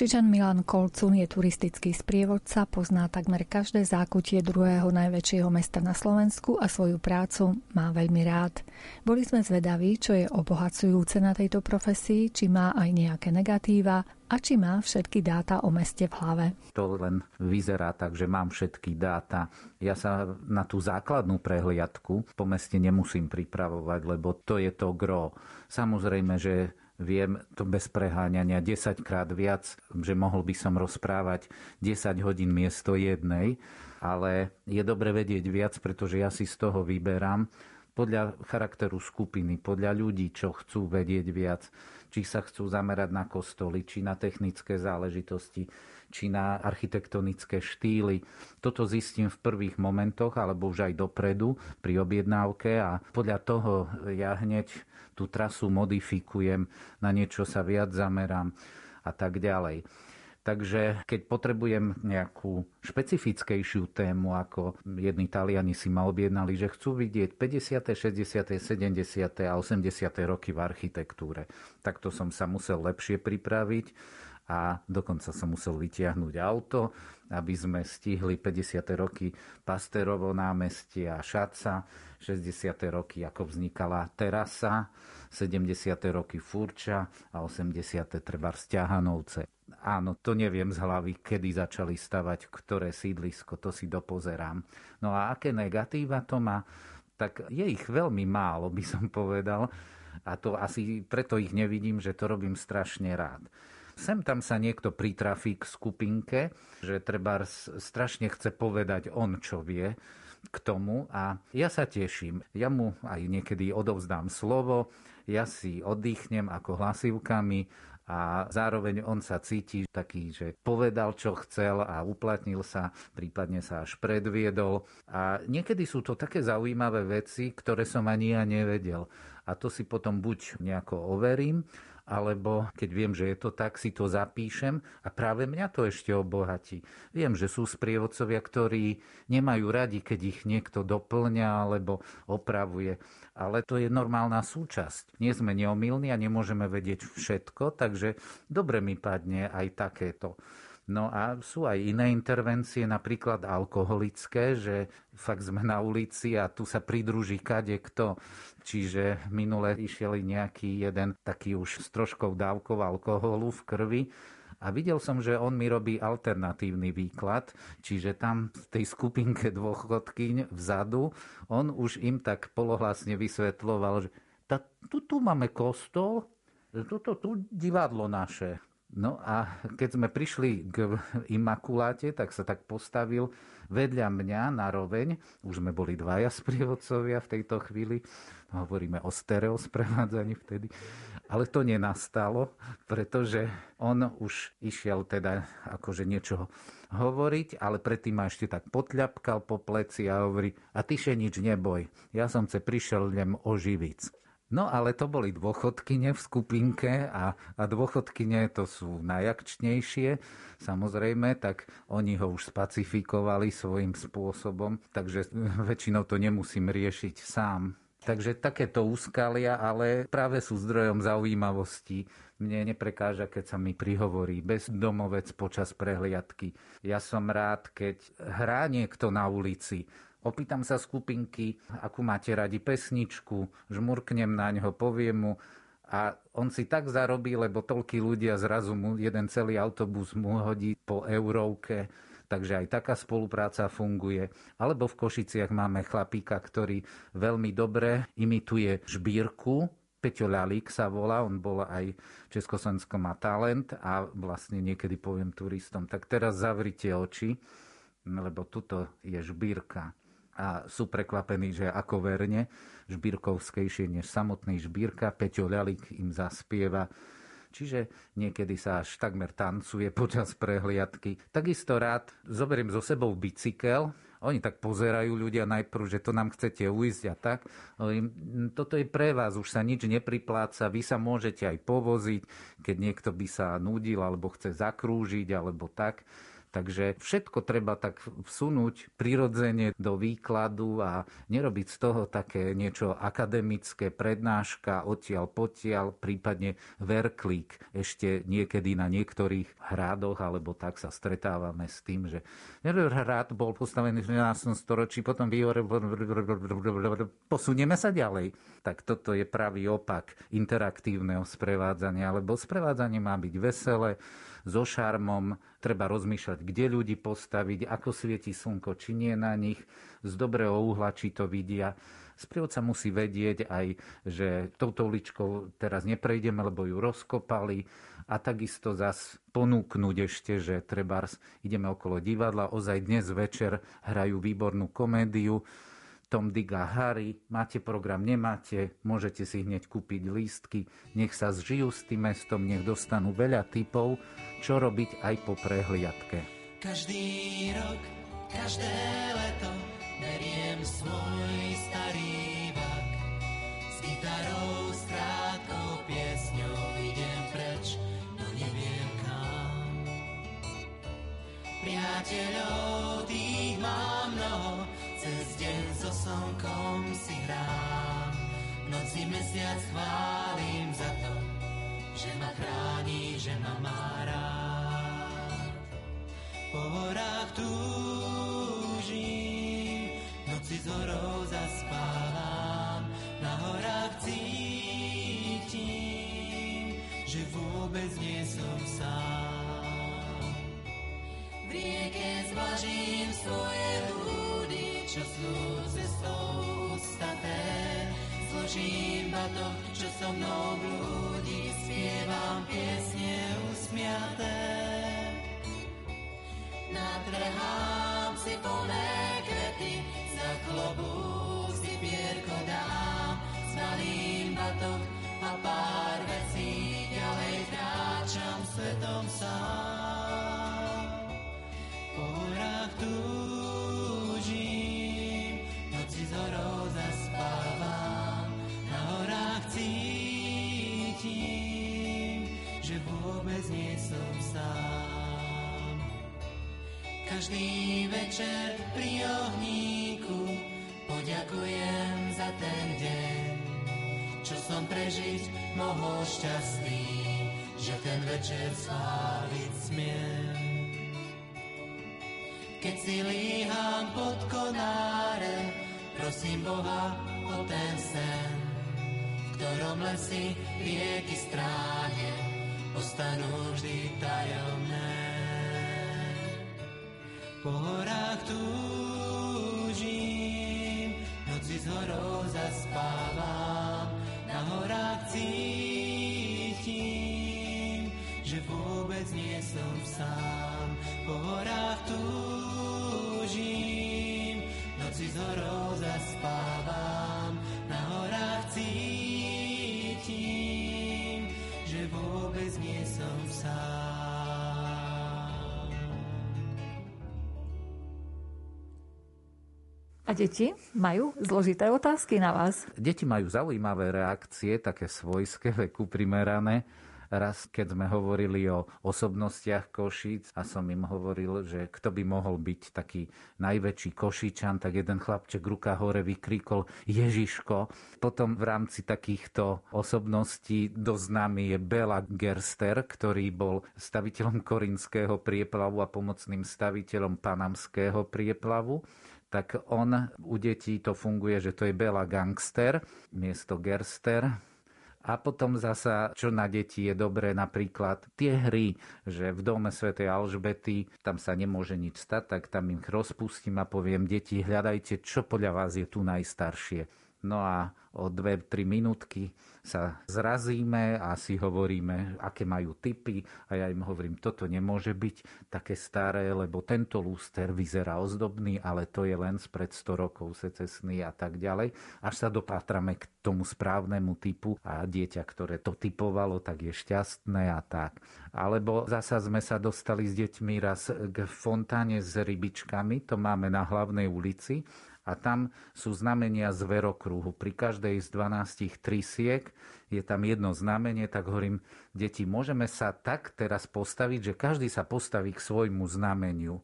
Košičan Milan Kolcun je turistický sprievodca, pozná takmer každé zákutie druhého najväčšieho mesta na Slovensku a svoju prácu má veľmi rád. Boli sme zvedaví, čo je obohacujúce na tejto profesii, či má aj nejaké negatíva a či má všetky dáta o meste v hlave. To len vyzerá tak, že mám všetky dáta. Ja sa na tú základnú prehliadku po meste nemusím pripravovať, lebo to je to gro. Samozrejme, že viem to bez preháňania 10 krát viac, že mohol by som rozprávať 10 hodín miesto jednej, ale je dobre vedieť viac, pretože ja si z toho vyberám podľa charakteru skupiny, podľa ľudí, čo chcú vedieť viac, či sa chcú zamerať na kostoly, či na technické záležitosti, či na architektonické štýly. Toto zistím v prvých momentoch, alebo už aj dopredu pri objednávke a podľa toho ja hneď tú trasu modifikujem, na niečo sa viac zamerám a tak ďalej. Takže keď potrebujem nejakú špecifickejšiu tému, ako jedni Taliani si ma objednali, že chcú vidieť 50., 60., 70. a 80. roky v architektúre, tak to som sa musel lepšie pripraviť a dokonca som musel vytiahnuť auto, aby sme stihli 50. roky Pasterovo námestie a Šaca, 60. roky, ako vznikala terasa, 70. roky Furča a 80. treba Sťahanovce. Áno, to neviem z hlavy, kedy začali stavať ktoré sídlisko, to si dopozerám. No a aké negatíva to má? Tak je ich veľmi málo, by som povedal. A to asi preto ich nevidím, že to robím strašne rád. Sem tam sa niekto pritrafí k skupinke, že treba strašne chce povedať on, čo vie k tomu a ja sa teším. Ja mu aj niekedy odovzdám slovo, ja si oddychnem ako hlasivkami a zároveň on sa cíti taký, že povedal, čo chcel a uplatnil sa, prípadne sa až predviedol. A niekedy sú to také zaujímavé veci, ktoré som ani ja nevedel. A to si potom buď nejako overím, alebo keď viem, že je to tak, si to zapíšem a práve mňa to ešte obohatí. Viem, že sú sprievodcovia, ktorí nemajú radi, keď ich niekto doplňa alebo opravuje, ale to je normálna súčasť. Nie sme neomilní a nemôžeme vedieť všetko, takže dobre mi padne aj takéto. No a sú aj iné intervencie, napríklad alkoholické, že fakt sme na ulici a tu sa pridruží kade kto. Čiže minule išiel nejaký jeden taký už s troškou dávkou alkoholu v krvi a videl som, že on mi robí alternatívny výklad, čiže tam v tej skupinke dvoch chodkyň vzadu, on už im tak polohlasne vysvetloval, že tu, tu máme kostol, tuto tu divadlo naše. No a keď sme prišli k Imakuláte, tak sa tak postavil vedľa mňa na roveň. Už sme boli dvaja sprievodcovia v tejto chvíli. Hovoríme o stereosprevádzaní vtedy. Ale to nenastalo, pretože on už išiel teda akože niečo hovoriť, ale predtým ma ešte tak potľapkal po pleci a hovorí, a ty še nič neboj, ja som se prišiel len oživiť. No ale to boli dôchodkyne v skupinke a, a dôchodkyne to sú najakčnejšie, samozrejme, tak oni ho už spacifikovali svojím spôsobom, takže väčšinou to nemusím riešiť sám. Takže takéto úskalia, ale práve sú zdrojom zaujímavosti. Mne neprekáža, keď sa mi prihovorí bezdomovec počas prehliadky. Ja som rád, keď hrá niekto na ulici Opýtam sa skupinky, akú máte radi pesničku, žmurknem na ňo, poviem mu. A on si tak zarobí, lebo toľkí ľudia zrazu mu jeden celý autobus mu hodí po eurovke, takže aj taká spolupráca funguje. Alebo v Košiciach máme chlapíka, ktorý veľmi dobre imituje žbírku, Peťo Lalík sa volá, on bol aj Československo má talent a vlastne niekedy poviem turistom, tak teraz zavrite oči, lebo tuto je žbírka a sú prekvapení, že ako verne žbírkovskejšie než samotný žbírka. Peťo Ľalik im zaspieva. Čiže niekedy sa až takmer tancuje počas prehliadky. Takisto rád zoberiem so sebou bicykel. Oni tak pozerajú ľudia najprv, že to nám chcete uísť a tak. Toto je pre vás, už sa nič nepripláca, vy sa môžete aj povoziť, keď niekto by sa nudil alebo chce zakrúžiť alebo tak Takže všetko treba tak vsunúť prirodzene do výkladu a nerobiť z toho také niečo akademické, prednáška, odtiaľ potiaľ, prípadne verklík. Ešte niekedy na niektorých hrádoch alebo tak sa stretávame s tým, že hrad bol postavený v 11. storočí, potom vyhore... Posunieme sa ďalej. Tak toto je pravý opak interaktívneho sprevádzania, lebo sprevádzanie má byť veselé, so šarmom, treba rozmýšľať, kde ľudí postaviť, ako svieti slnko, či nie na nich, z dobrého uhla, či to vidia. Sprievodca musí vedieť aj, že touto uličkou teraz neprejdeme, lebo ju rozkopali. A takisto zas ponúknuť ešte, že treba ideme okolo divadla, ozaj dnes večer hrajú výbornú komédiu, Tom Dick a Harry. Máte program, nemáte, môžete si hneď kúpiť lístky. Nech sa zžijú s tým mestom, nech dostanú veľa typov, čo robiť aj po prehliadke. Každý rok, každé leto beriem svoj starý vak. S gitarou, s krátkou piesňou idem preč, no neviem kam. Priateľov tých mám mnoho, cez deň slnkom si hrám, noci mesiac chválim za to, že ma chráni, že ma má rád. Po horách túžim, noci z horou zaspávam, na horách cítim, že vôbec nie som sám. V rieke zvažím svoje ľudí, čo sú cestou ustaté, zložím batok, čo so mnou blúdi, spievam piesne usmiaté. Natrhám si plné kvety, za klobúk si pierko dám, zbalím batok a pár vecí, ďalej kráčam svetom sám. Po horách túžim, Každý večer pri ohníku poďakujem za ten deň, čo som prežiť mohol šťastný, že ten večer sláviť smiem. Keď si líham pod konáre, prosím Boha o ten sen, v ktorom lesy rieky stráne, ostanú vždy tajomné. Po horách túžim, noci z horou zaspávam, na horách cítim, že vôbec nie som sám. Po horách túžim, noci z horou zaspávam, na horách cítim, že vôbec nie som sám. A deti majú zložité otázky na vás? Deti majú zaujímavé reakcie, také svojské, veku primerané. Raz, keď sme hovorili o osobnostiach Košíc a som im hovoril, že kto by mohol byť taký najväčší Košičan, tak jeden chlapček ruka hore vykríkol Ježiško. Potom v rámci takýchto osobností dosť známy je Bela Gerster, ktorý bol staviteľom Korinského prieplavu a pomocným staviteľom Panamského prieplavu tak on u detí to funguje, že to je Bela Gangster miesto Gerster. A potom zasa, čo na deti je dobré, napríklad tie hry, že v dome svätej Alžbety tam sa nemôže nič stať, tak tam ich rozpustím a poviem, deti, hľadajte, čo podľa vás je tu najstaršie. No a o 2-3 minútky sa zrazíme a si hovoríme, aké majú typy a ja im hovorím, toto nemôže byť také staré, lebo tento lúster vyzerá ozdobný, ale to je len spred 100 rokov secesný a tak ďalej. Až sa dopátrame k tomu správnemu typu a dieťa, ktoré to typovalo, tak je šťastné a tak. Alebo zasa sme sa dostali s deťmi raz k fontáne s rybičkami, to máme na hlavnej ulici a tam sú znamenia z verokruhu. Pri každej z 12 trysiek je tam jedno znamenie, tak hovorím, deti, môžeme sa tak teraz postaviť, že každý sa postaví k svojmu znameniu.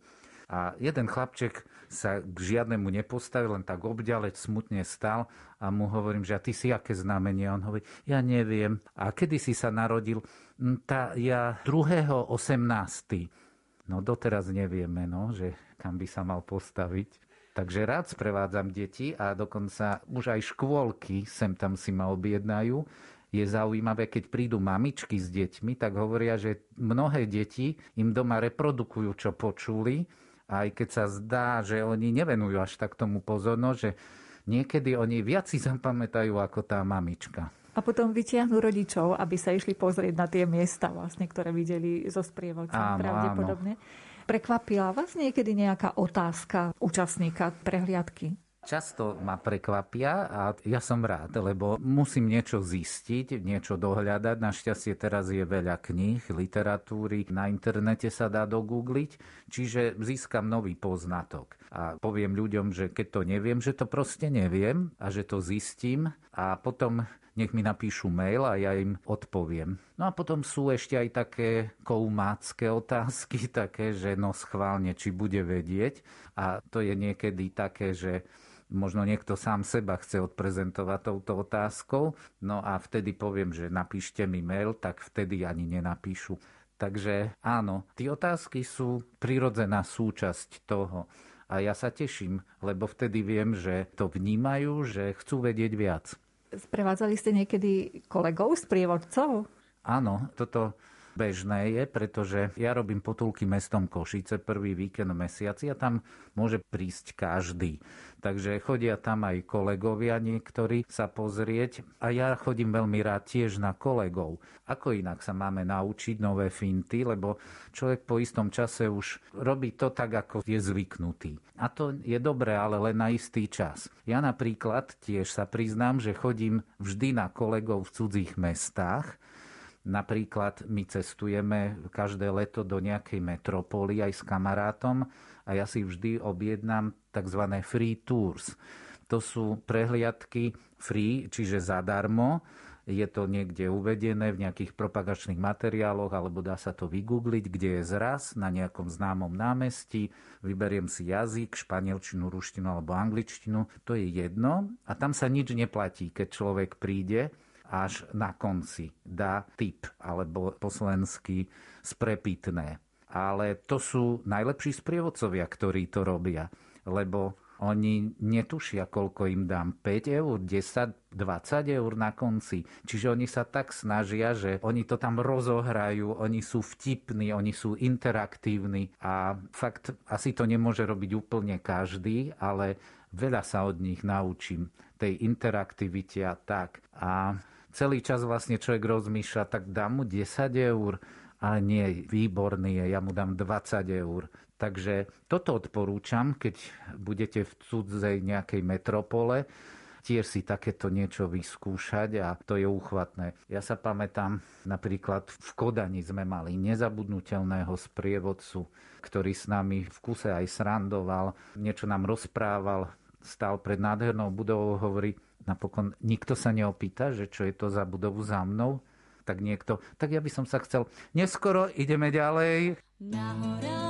A jeden chlapček sa k žiadnemu nepostavil, len tak obďaleč smutne stal a mu hovorím, že a ty si aké znamenie? On hovorí, ja neviem. A kedy si sa narodil? Hm, tá, ja 2. 18. No doteraz nevieme, no, že kam by sa mal postaviť. Takže rád sprevádzam deti a dokonca už aj škôlky sem tam si ma objednajú. Je zaujímavé, keď prídu mamičky s deťmi, tak hovoria, že mnohé deti im doma reprodukujú, čo počuli, aj keď sa zdá, že oni nevenujú až tak tomu pozornosť, že niekedy oni viac si zapamätajú ako tá mamička. A potom vytiahnu rodičov, aby sa išli pozrieť na tie miesta, vlastne, ktoré videli zo sprievodcom pravdepodobne. Áno. Prekvapila vás niekedy nejaká otázka účastníka prehliadky? Často ma prekvapia a ja som rád, lebo musím niečo zistiť, niečo dohľadať. Našťastie teraz je veľa kníh, literatúry, na internete sa dá dogoogliť, čiže získam nový poznatok. A poviem ľuďom, že keď to neviem, že to proste neviem a že to zistím a potom nech mi napíšu mail a ja im odpoviem. No a potom sú ešte aj také koumácké *laughs* otázky, také, že no schválne, či bude vedieť. A to je niekedy také, že možno niekto sám seba chce odprezentovať touto otázkou, no a vtedy poviem, že napíšte mi mail, tak vtedy ani nenapíšu. Takže áno, tie otázky sú prirodzená súčasť toho. A ja sa teším, lebo vtedy viem, že to vnímajú, že chcú vedieť viac. Sprevádzali ste niekedy kolegov, sprievodcov? Áno, toto bežné je, pretože ja robím potulky mestom Košice prvý víkend mesiaci a tam môže prísť každý. Takže chodia tam aj kolegovia niektorí sa pozrieť a ja chodím veľmi rád tiež na kolegov. Ako inak sa máme naučiť nové finty, lebo človek po istom čase už robí to tak, ako je zvyknutý. A to je dobré, ale len na istý čas. Ja napríklad tiež sa priznám, že chodím vždy na kolegov v cudzích mestách, Napríklad my cestujeme každé leto do nejakej metropóly aj s kamarátom a ja si vždy objednám tzv. free tours. To sú prehliadky free, čiže zadarmo. Je to niekde uvedené v nejakých propagačných materiáloch, alebo dá sa to vygoogliť, kde je zraz na nejakom známom námestí. Vyberiem si jazyk, španielčinu, ruštinu alebo angličtinu. To je jedno a tam sa nič neplatí, keď človek príde až na konci dá tip alebo po slovensky sprepitné. Ale to sú najlepší sprievodcovia, ktorí to robia, lebo oni netušia, koľko im dám. 5 eur, 10, 20 eur na konci. Čiže oni sa tak snažia, že oni to tam rozohrajú, oni sú vtipní, oni sú interaktívni a fakt asi to nemôže robiť úplne každý, ale veľa sa od nich naučím tej interaktivite a tak. A celý čas vlastne človek rozmýšľa, tak dám mu 10 eur, ale nie, výborný je, ja mu dám 20 eur. Takže toto odporúčam, keď budete v cudzej nejakej metropole, tiež si takéto niečo vyskúšať a to je úchvatné. Ja sa pamätám, napríklad v Kodani sme mali nezabudnutelného sprievodcu, ktorý s nami v kuse aj srandoval, niečo nám rozprával, stál pred nádhernou budovou, hovorí, Napokon nikto sa neopýta, že čo je to za budovu za mnou, tak niekto, tak ja by som sa chcel, neskoro ideme ďalej. Na horách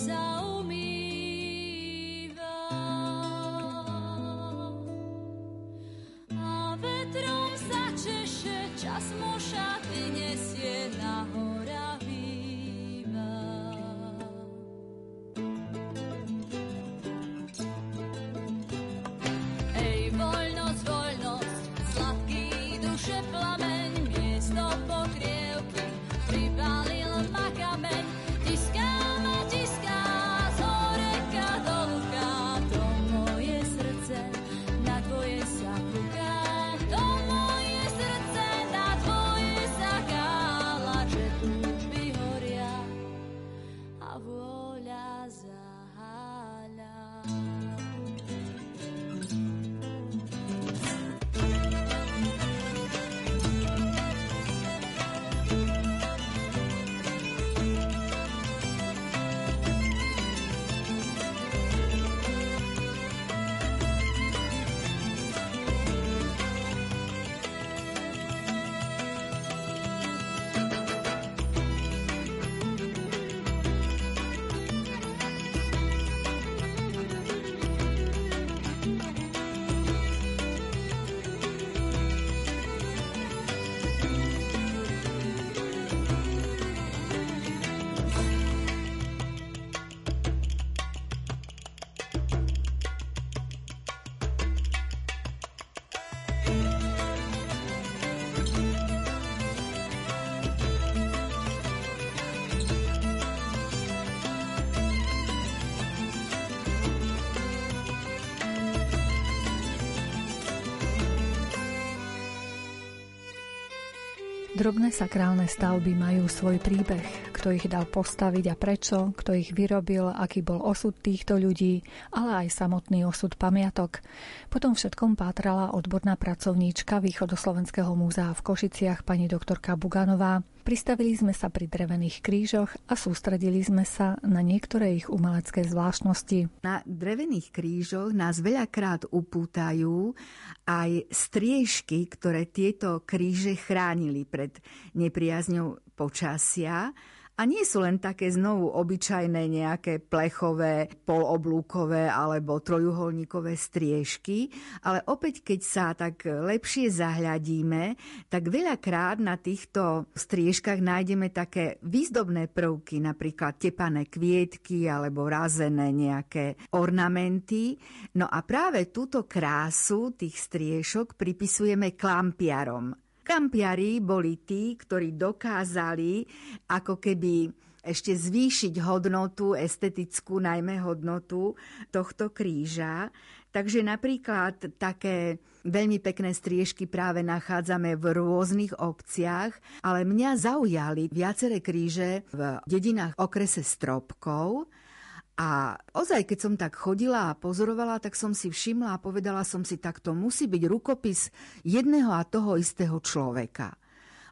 So. Drobné sakrálne stavby majú svoj príbeh, kto ich dal postaviť a prečo, kto ich vyrobil, aký bol osud týchto ľudí, ale aj samotný osud pamiatok. Potom všetkom pátrala odborná pracovníčka Východoslovenského múzea v Košiciach pani doktorka Buganová. Pristavili sme sa pri drevených krížoch a sústredili sme sa na niektoré ich umelecké zvláštnosti. Na drevených krížoch nás veľakrát upútajú aj striežky, ktoré tieto kríže chránili pred nepriazňou počasia a nie sú len také znovu obyčajné nejaké plechové, poloblúkové alebo trojuholníkové striežky, ale opäť keď sa tak lepšie zahľadíme, tak veľakrát na týchto striežkach nájdeme také výzdobné prvky, napríklad tepané kvietky alebo razené nejaké ornamenty. No a práve túto krásu tých striešok pripisujeme klampiarom. Kampiari boli tí, ktorí dokázali ako keby ešte zvýšiť hodnotu, estetickú najmä hodnotu tohto kríža. Takže napríklad také veľmi pekné striežky práve nachádzame v rôznych obciach, ale mňa zaujali viaceré kríže v dedinách okrese Stropkov, a ozaj, keď som tak chodila a pozorovala, tak som si všimla a povedala som si, tak to musí byť rukopis jedného a toho istého človeka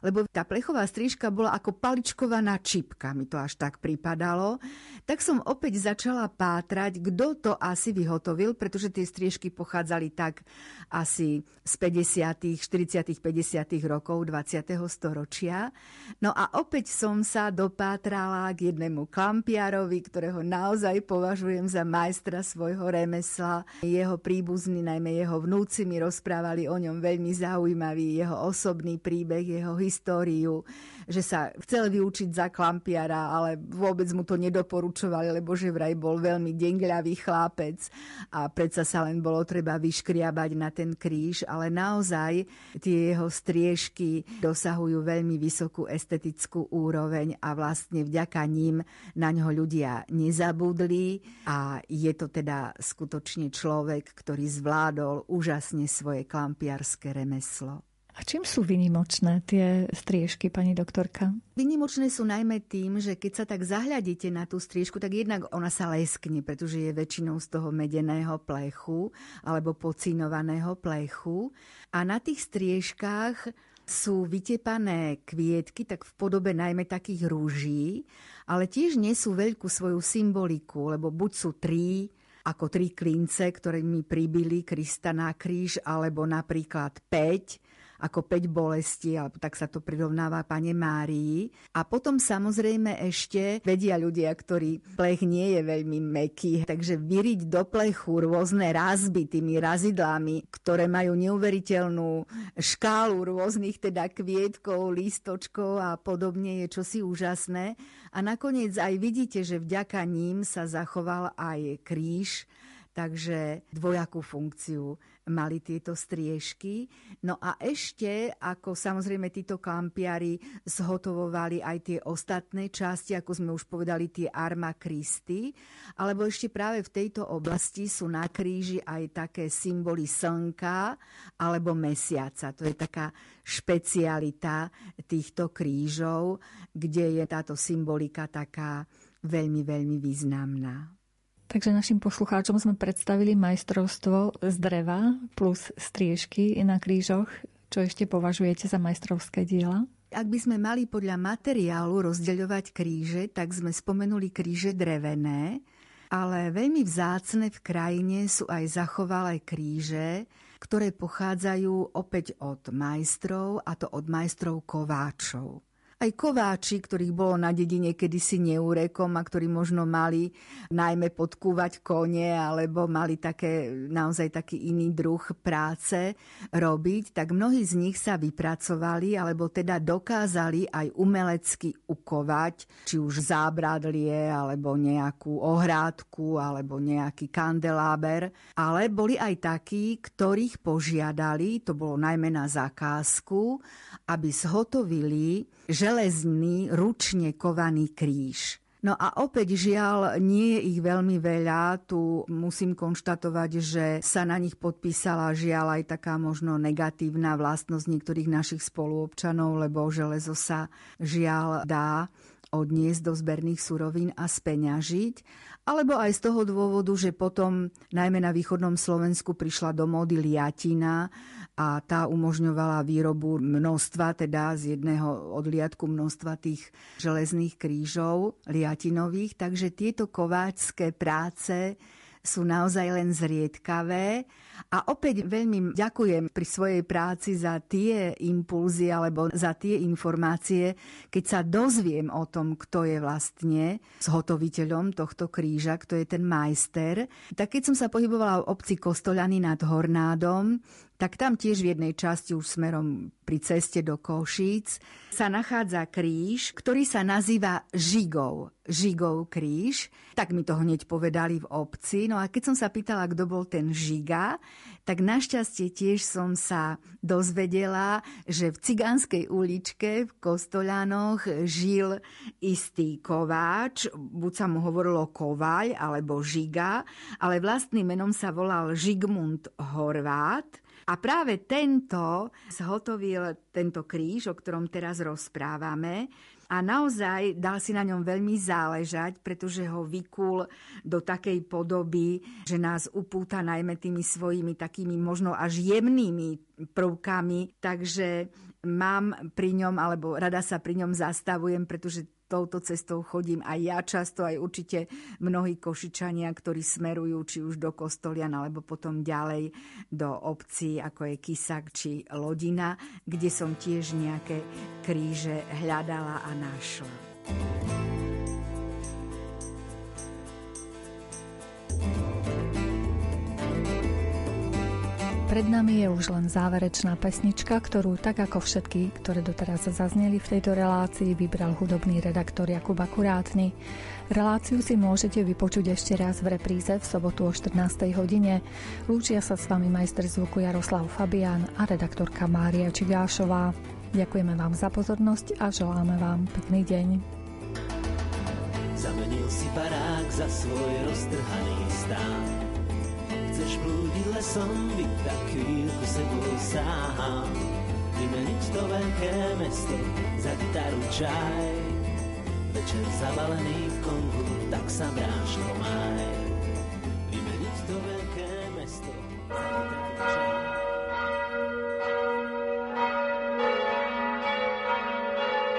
lebo tá plechová strižka bola ako paličkovaná čipka, mi to až tak pripadalo. Tak som opäť začala pátrať, kto to asi vyhotovil, pretože tie striežky pochádzali tak asi z 50., 40., 50. rokov 20. storočia. No a opäť som sa dopátrala k jednému klampiarovi, ktorého naozaj považujem za majstra svojho remesla. Jeho príbuzní, najmä jeho vnúci mi rozprávali o ňom veľmi zaujímavý jeho osobný príbeh, jeho históriu, že sa chcel vyučiť za klampiara, ale vôbec mu to nedoporučovali, lebo že vraj bol veľmi dengľavý chlápec a predsa sa len bolo treba vyškriabať na ten kríž, ale naozaj tie jeho striežky dosahujú veľmi vysokú estetickú úroveň a vlastne vďaka ním na ňo ľudia nezabudli a je to teda skutočne človek, ktorý zvládol úžasne svoje klampiarské remeslo. A čím sú vynimočné tie striežky, pani doktorka? Vynimočné sú najmä tým, že keď sa tak zahľadíte na tú striežku, tak jednak ona sa leskne, pretože je väčšinou z toho medeného plechu alebo pocínovaného plechu. A na tých striežkách sú vytepané kvietky, tak v podobe najmä takých rúží, ale tiež nesú veľkú svoju symboliku, lebo buď sú tri, ako tri klince, ktoré mi pribili Krista na kríž, alebo napríklad 5, ako 5 bolesti, alebo tak sa to prirovnáva pane Márii. A potom samozrejme ešte vedia ľudia, ktorí plech nie je veľmi meký, takže vyriť do plechu rôzne rázby tými razidlami, ktoré majú neuveriteľnú škálu rôznych teda kvietkov, lístočkov a podobne je čosi úžasné. A nakoniec aj vidíte, že vďaka ním sa zachoval aj kríž, takže dvojakú funkciu mali tieto striežky. No a ešte, ako samozrejme títo kampiari zhotovovali aj tie ostatné časti, ako sme už povedali, tie Arma Christi, alebo ešte práve v tejto oblasti sú na kríži aj také symboly slnka alebo mesiaca. To je taká špecialita týchto krížov, kde je táto symbolika taká veľmi, veľmi významná. Takže našim poslucháčom sme predstavili majstrovstvo z dreva plus striežky na krížoch. Čo ešte považujete za majstrovské diela? Ak by sme mali podľa materiálu rozdeľovať kríže, tak sme spomenuli kríže drevené, ale veľmi vzácne v krajine sú aj zachovalé kríže, ktoré pochádzajú opäť od majstrov, a to od majstrov kováčov. Aj kováči, ktorých bolo na dedine kedysi neúrekom a ktorí možno mali najmä podkúvať kone alebo mali také, naozaj taký iný druh práce robiť, tak mnohí z nich sa vypracovali alebo teda dokázali aj umelecky ukovať, či už zábradlie alebo nejakú ohrádku alebo nejaký kandeláber, ale boli aj takí, ktorých požiadali, to bolo najmä na zakázku, aby zhotovili železný, ručne kovaný kríž. No a opäť žiaľ, nie je ich veľmi veľa. Tu musím konštatovať, že sa na nich podpísala žiaľ aj taká možno negatívna vlastnosť niektorých našich spoluobčanov, lebo železo sa žiaľ dá odniesť do zberných surovín a speňažiť, alebo aj z toho dôvodu, že potom najmä na východnom Slovensku prišla do módy liatina a tá umožňovala výrobu množstva, teda z jedného odliadku množstva tých železných krížov liatinových. Takže tieto kováčské práce sú naozaj len zriedkavé. A opäť veľmi ďakujem pri svojej práci za tie impulzy alebo za tie informácie, keď sa dozviem o tom, kto je vlastne zhotoviteľom tohto kríža, kto je ten majster. Tak keď som sa pohybovala v obci Kostolany nad Hornádom, tak tam tiež v jednej časti už smerom pri ceste do Košíc sa nachádza kríž, ktorý sa nazýva Žigov. Žigov kríž. Tak mi to hneď povedali v obci. No a keď som sa pýtala, kto bol ten Žiga, tak našťastie tiež som sa dozvedela, že v Cigánskej uličke v Kostoľanoch žil istý kováč, buď sa mu hovorilo Kovaľ alebo Žiga, ale vlastným menom sa volal Žigmund Horvát a práve tento zhotovil tento kríž, o ktorom teraz rozprávame, a naozaj dal si na ňom veľmi záležať, pretože ho vykul do takej podoby, že nás upúta najmä tými svojimi takými možno až jemnými prvkami. Takže mám pri ňom, alebo rada sa pri ňom zastavujem, pretože touto cestou chodím aj ja často, aj určite mnohí košičania, ktorí smerujú či už do Kostolian, alebo potom ďalej do obcí, ako je Kisak či Lodina, kde som tiež nejaké kríže hľadala a našla. Pred nami je už len záverečná pesnička, ktorú tak ako všetky, ktoré doteraz zazneli v tejto relácii, vybral hudobný redaktor Jakub Akurátny. Reláciu si môžete vypočuť ešte raz v repríze v sobotu o 14. hodine. Lúčia sa s vami majster zvuku Jaroslav Fabian a redaktorka Mária Čigášová. Ďakujeme vám za pozornosť a želáme vám pekný deň. Zamenil si barák za svoj roztrhaný stán chceš, blúdila som iba chvíľku sebou sám. Vymeniť to veľké mesto za gitaru čaj. Večer zabalený v konvu, tak sa bráš pomaj. Vymeniť to veľké mesto za gitaru čaj.